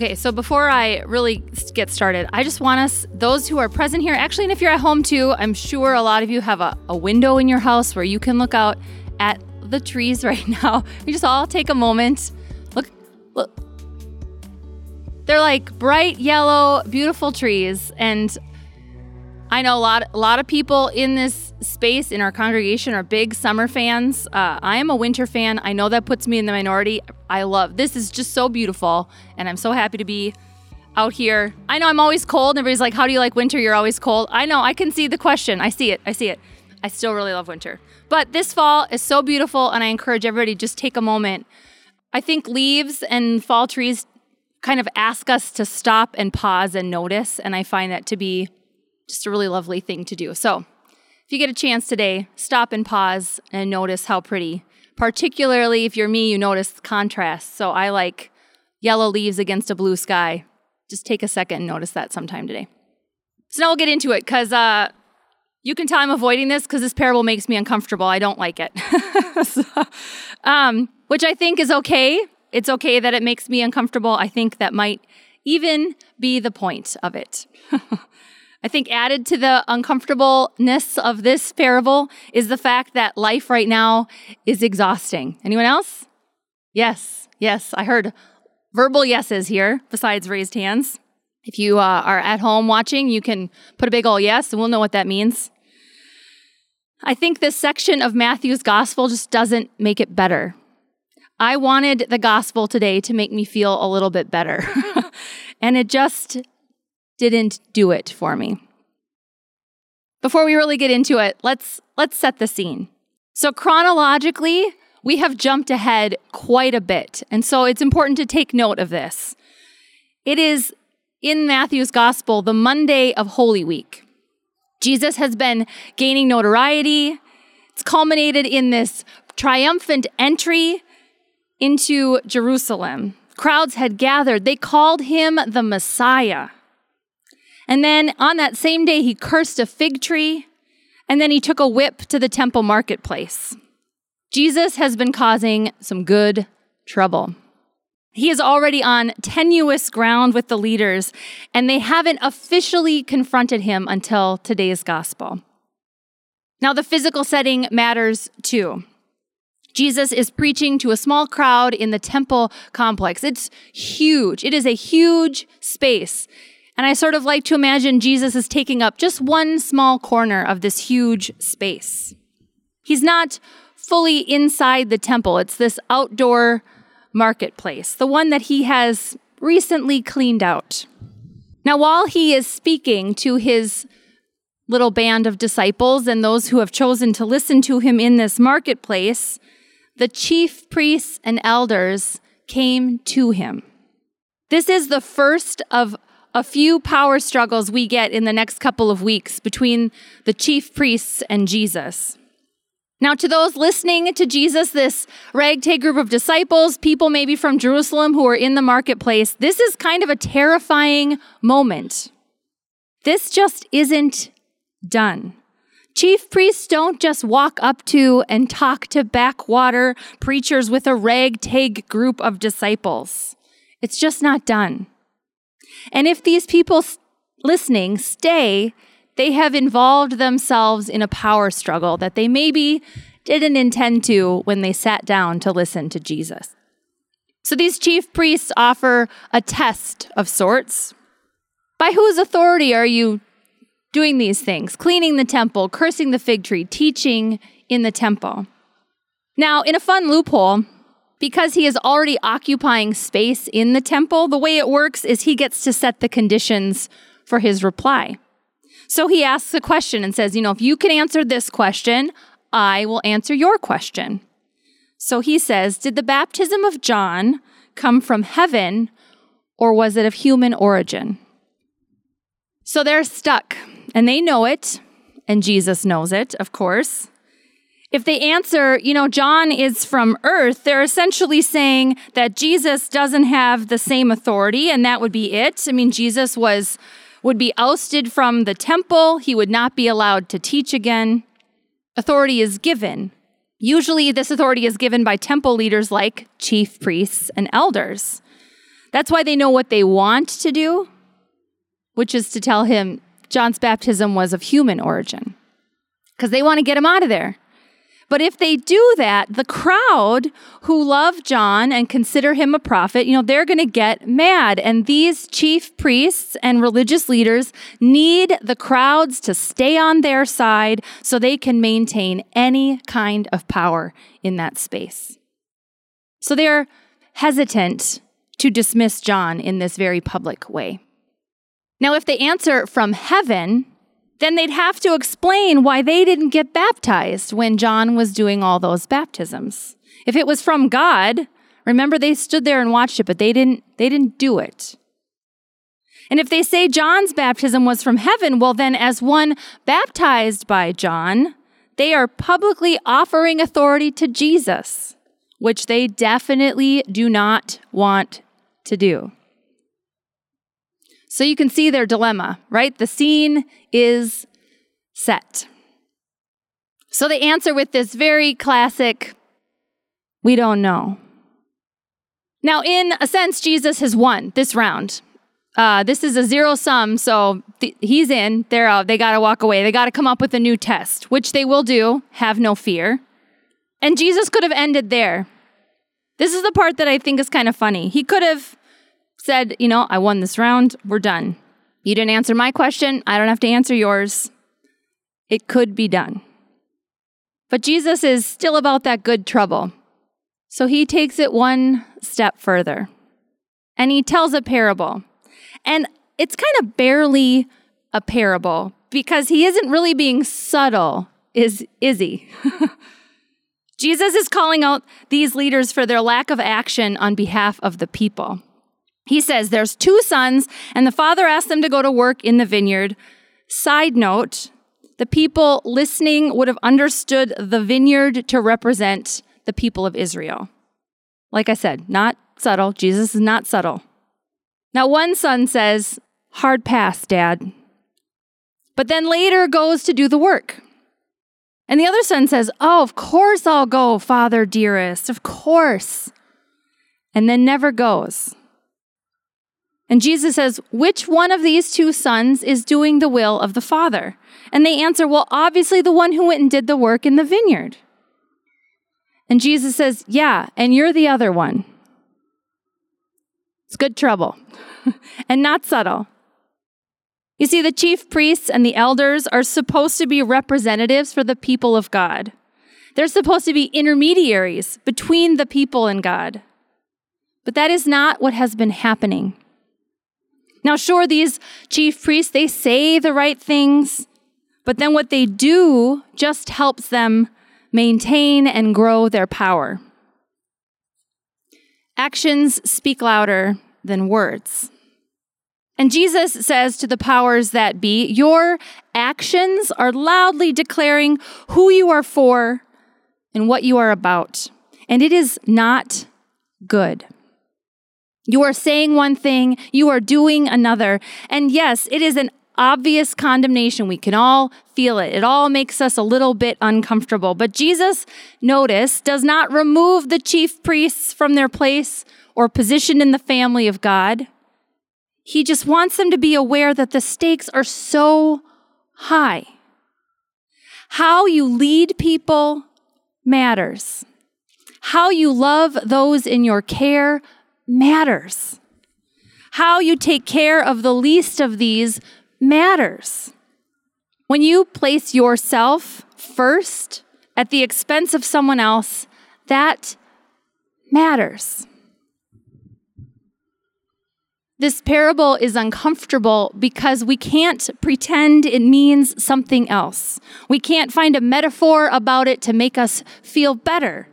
Okay, so before I really get started, I just want us, those who are present here, actually, and if you're at home too, I'm sure a lot of you have a, a window in your house where you can look out at the trees right now. We just all take a moment. Look, look. They're like bright yellow, beautiful trees. And I know a lot, a lot of people in this space in our congregation are big summer fans. Uh, I am a winter fan. I know that puts me in the minority. I love this is just so beautiful, and I'm so happy to be out here. I know I'm always cold. And everybody's like, "How do you like winter? You're always cold." I know. I can see the question. I see it. I see it. I still really love winter, but this fall is so beautiful, and I encourage everybody just take a moment. I think leaves and fall trees kind of ask us to stop and pause and notice, and I find that to be just a really lovely thing to do. So, if you get a chance today, stop and pause and notice how pretty Particularly if you're me, you notice contrast. So I like yellow leaves against a blue sky. Just take a second and notice that sometime today. So now we'll get into it because uh, you can tell I'm avoiding this because this parable makes me uncomfortable. I don't like it. so, um, which I think is okay. It's okay that it makes me uncomfortable. I think that might even be the point of it. I think added to the uncomfortableness of this parable is the fact that life right now is exhausting. Anyone else? Yes, yes, I heard verbal yeses here besides raised hands. If you uh, are at home watching, you can put a big old yes and we'll know what that means. I think this section of Matthew's gospel just doesn't make it better. I wanted the gospel today to make me feel a little bit better. and it just didn't do it for me. Before we really get into it, let's let's set the scene. So chronologically, we have jumped ahead quite a bit, and so it's important to take note of this. It is in Matthew's gospel the Monday of Holy Week. Jesus has been gaining notoriety. It's culminated in this triumphant entry into Jerusalem. Crowds had gathered. They called him the Messiah. And then on that same day, he cursed a fig tree, and then he took a whip to the temple marketplace. Jesus has been causing some good trouble. He is already on tenuous ground with the leaders, and they haven't officially confronted him until today's gospel. Now, the physical setting matters too. Jesus is preaching to a small crowd in the temple complex. It's huge. It is a huge space. And I sort of like to imagine Jesus is taking up just one small corner of this huge space. He's not fully inside the temple, it's this outdoor marketplace, the one that he has recently cleaned out. Now, while he is speaking to his little band of disciples and those who have chosen to listen to him in this marketplace, the chief priests and elders came to him. This is the first of a few power struggles we get in the next couple of weeks between the chief priests and Jesus. Now, to those listening to Jesus, this ragtag group of disciples, people maybe from Jerusalem who are in the marketplace, this is kind of a terrifying moment. This just isn't done. Chief priests don't just walk up to and talk to backwater preachers with a ragtag group of disciples. It's just not done. And if these people listening stay, they have involved themselves in a power struggle that they maybe didn't intend to when they sat down to listen to Jesus. So these chief priests offer a test of sorts. By whose authority are you doing these things? Cleaning the temple, cursing the fig tree, teaching in the temple. Now, in a fun loophole, because he is already occupying space in the temple, the way it works is he gets to set the conditions for his reply. So he asks a question and says, You know, if you can answer this question, I will answer your question. So he says, Did the baptism of John come from heaven or was it of human origin? So they're stuck and they know it, and Jesus knows it, of course. If they answer, you know, John is from earth, they're essentially saying that Jesus doesn't have the same authority and that would be it. I mean, Jesus was would be ousted from the temple, he would not be allowed to teach again. Authority is given. Usually this authority is given by temple leaders like chief priests and elders. That's why they know what they want to do, which is to tell him John's baptism was of human origin, because they want to get him out of there. But if they do that, the crowd who love John and consider him a prophet, you know, they're going to get mad. And these chief priests and religious leaders need the crowds to stay on their side so they can maintain any kind of power in that space. So they're hesitant to dismiss John in this very public way. Now, if they answer from heaven, then they'd have to explain why they didn't get baptized when John was doing all those baptisms. If it was from God, remember they stood there and watched it, but they didn't they didn't do it. And if they say John's baptism was from heaven, well then as one baptized by John, they are publicly offering authority to Jesus, which they definitely do not want to do. So you can see their dilemma, right? The scene is set. So they answer with this very classic, we don't know. Now, in a sense, Jesus has won this round. Uh, this is a zero sum, so th- he's in. They're out. They got to walk away. They got to come up with a new test, which they will do. Have no fear. And Jesus could have ended there. This is the part that I think is kind of funny. He could have said, you know, I won this round, we're done. You didn't answer my question, I don't have to answer yours. It could be done. But Jesus is still about that good trouble. So he takes it one step further and he tells a parable. And it's kind of barely a parable because he isn't really being subtle, is, is he? Jesus is calling out these leaders for their lack of action on behalf of the people. He says there's two sons, and the father asked them to go to work in the vineyard. Side note, the people listening would have understood the vineyard to represent the people of Israel. Like I said, not subtle. Jesus is not subtle. Now, one son says, Hard pass, Dad. But then later goes to do the work. And the other son says, Oh, of course I'll go, Father dearest, of course. And then never goes. And Jesus says, Which one of these two sons is doing the will of the Father? And they answer, Well, obviously the one who went and did the work in the vineyard. And Jesus says, Yeah, and you're the other one. It's good trouble and not subtle. You see, the chief priests and the elders are supposed to be representatives for the people of God. They're supposed to be intermediaries between the people and God. But that is not what has been happening. Now, sure, these chief priests, they say the right things, but then what they do just helps them maintain and grow their power. Actions speak louder than words. And Jesus says to the powers that be, Your actions are loudly declaring who you are for and what you are about. And it is not good. You are saying one thing, you are doing another. And yes, it is an obvious condemnation. We can all feel it. It all makes us a little bit uncomfortable. But Jesus, notice, does not remove the chief priests from their place or position in the family of God. He just wants them to be aware that the stakes are so high. How you lead people matters. How you love those in your care matters. How you take care of the least of these matters. When you place yourself first at the expense of someone else, that matters. This parable is uncomfortable because we can't pretend it means something else. We can't find a metaphor about it to make us feel better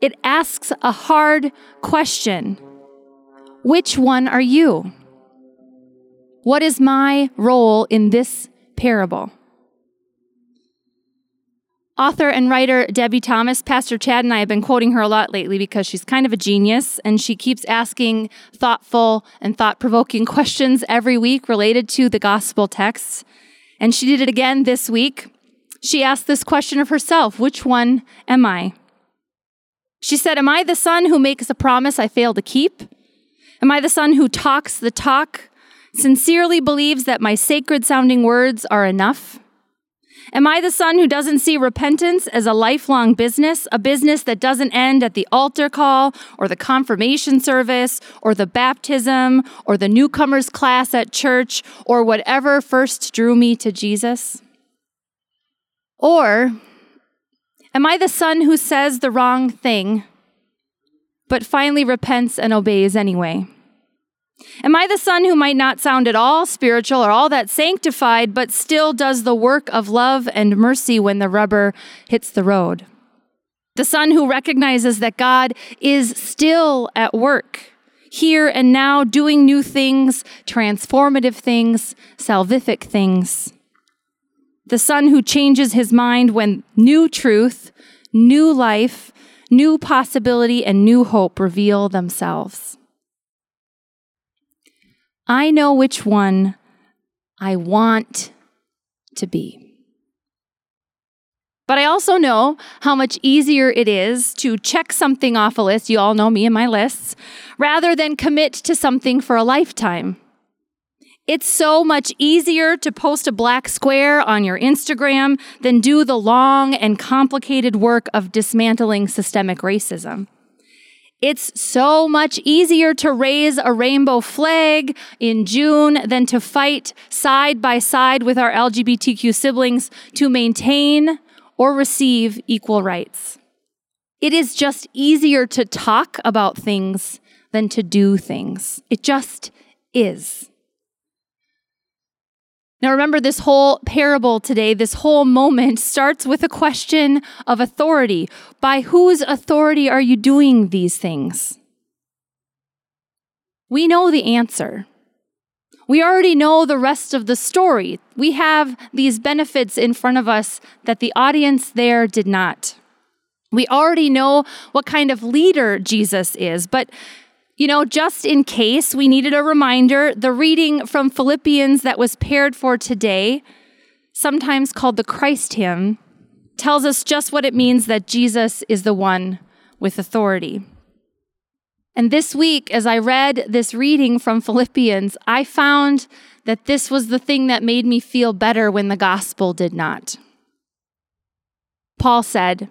it asks a hard question Which one are you? What is my role in this parable? Author and writer Debie Thomas, Pastor Chad and I have been quoting her a lot lately because she's kind of a genius and she keeps asking thoughtful and thought provoking questions every week related to the gospel texts. And she did it again this week. She asked this question of herself Which one am I? She said, Am I the son who makes a promise I fail to keep? Am I the son who talks the talk, sincerely believes that my sacred sounding words are enough? Am I the son who doesn't see repentance as a lifelong business, a business that doesn't end at the altar call or the confirmation service or the baptism or the newcomers class at church or whatever first drew me to Jesus? Or am I the son who says the wrong thing but finally repents and obeys anyway? Am I the son who might not sound at all spiritual or all that sanctified, but still does the work of love and mercy when the rubber hits the road? The son who recognizes that God is still at work, here and now, doing new things, transformative things, salvific things. The son who changes his mind when new truth, new life, new possibility, and new hope reveal themselves. I know which one I want to be. But I also know how much easier it is to check something off a list. You all know me and my lists, rather than commit to something for a lifetime. It's so much easier to post a black square on your Instagram than do the long and complicated work of dismantling systemic racism. It's so much easier to raise a rainbow flag in June than to fight side by side with our LGBTQ siblings to maintain or receive equal rights. It is just easier to talk about things than to do things. It just is. Now, remember, this whole parable today, this whole moment starts with a question of authority. By whose authority are you doing these things? We know the answer. We already know the rest of the story. We have these benefits in front of us that the audience there did not. We already know what kind of leader Jesus is, but you know, just in case we needed a reminder, the reading from Philippians that was paired for today, sometimes called the Christ hymn, tells us just what it means that Jesus is the one with authority. And this week, as I read this reading from Philippians, I found that this was the thing that made me feel better when the gospel did not. Paul said,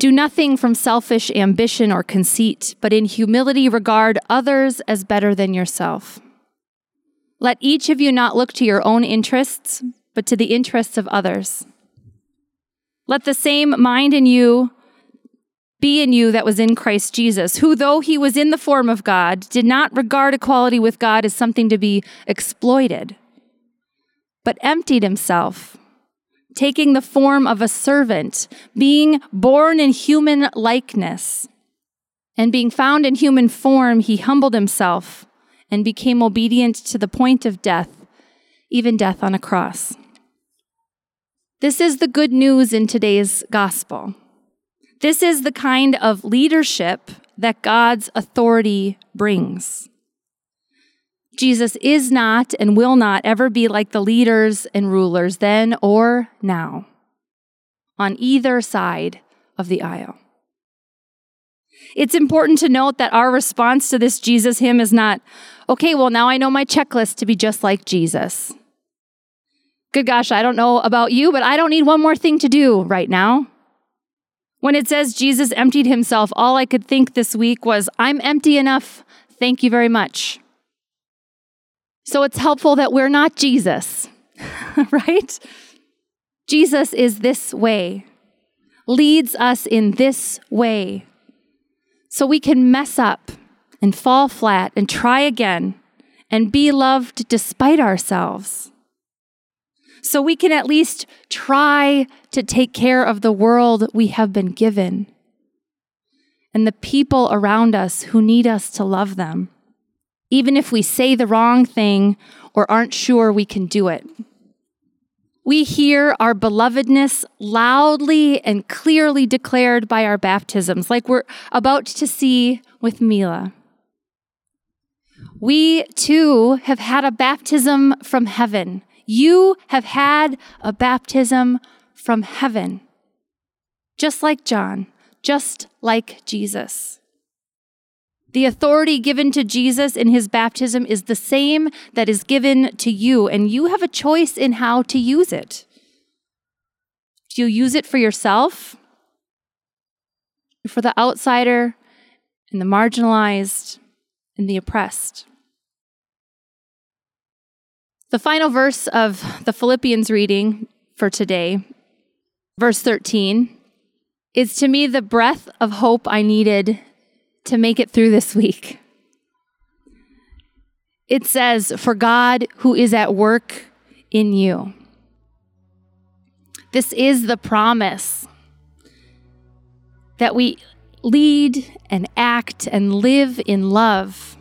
do nothing from selfish ambition or conceit, but in humility regard others as better than yourself. Let each of you not look to your own interests, but to the interests of others. Let the same mind in you be in you that was in Christ Jesus, who, though he was in the form of God, did not regard equality with God as something to be exploited, but emptied himself taking the form of a servant, being born in human likeness. And being found in human form, he humbled himself and became obedient to the point of death, even death on a cross. This is the good news in today's gospel. This is the kind of leadership that God's authority brings. Jesus is not and will not ever be like the leaders and rulers then or now on either side of the aisle. It's important to note that our response to this Jesus hymn is not, okay, well, now I know my checklist to be just like Jesus. Good gosh, I don't know about you, but I don't need one more thing to do right now. When it says Jesus emptied himself, all I could think this week was, I'm empty enough. Thank you very much. So it's helpful that we're not Jesus, right? Jesus is this way, leads us in this way. So we can mess up and fall flat and try again and be loved despite ourselves. So we can at least try to take care of the world we have been given and the people around us who need us to love them even if we say the wrong thing or aren't sure we can do it. We hear our belovedness loudly and clearly declared by our baptisms, like we're about to see with Mila. We too have had a baptism from heaven. You have had a baptism from heaven, just like John, just like Jesus. The authority given to Jesus in his baptism is the same that is given to you, and you have a choice in how to use it. Do you use it for yourself, for the outsider, and the marginalized, and the oppressed? The final verse of the Philippians reading for today, verse 13, is to me the breath of hope I needed to make it through this week. It says, For God who is at work in you. This is the promise that we lead and act and live in love.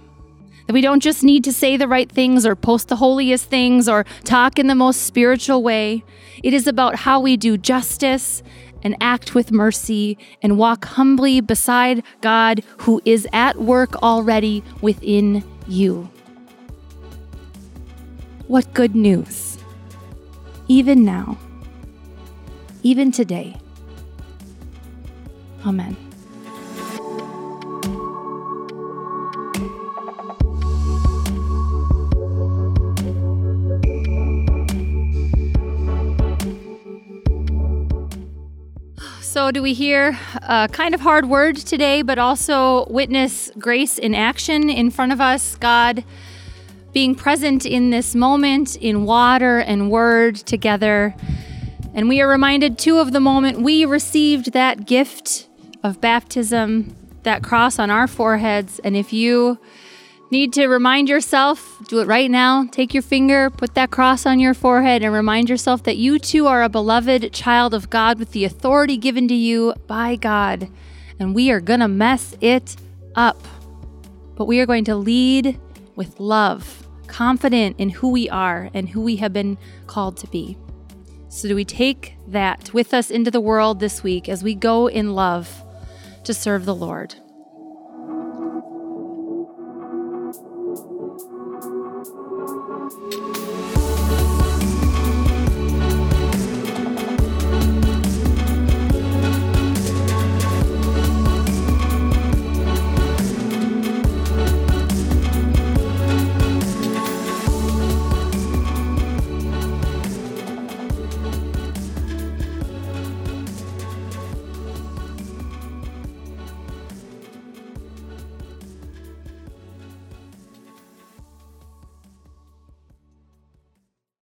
That we don't just need to say the right things or post the holiest things or talk in the most spiritual way. It is about how we do justice and act with mercy and walk humbly beside God who is at work already within you. What good news! Even now, even today. Amen. Do we hear a kind of hard word today, but also witness grace in action in front of us? God being present in this moment in water and word together. And we are reminded too of the moment we received that gift of baptism, that cross on our foreheads. And if you Need to remind yourself, do it right now. Take your finger, put that cross on your forehead, and remind yourself that you too are a beloved child of God with the authority given to you by God. And we are going to mess it up. But we are going to lead with love, confident in who we are and who we have been called to be. So, do we take that with us into the world this week as we go in love to serve the Lord? Thank you.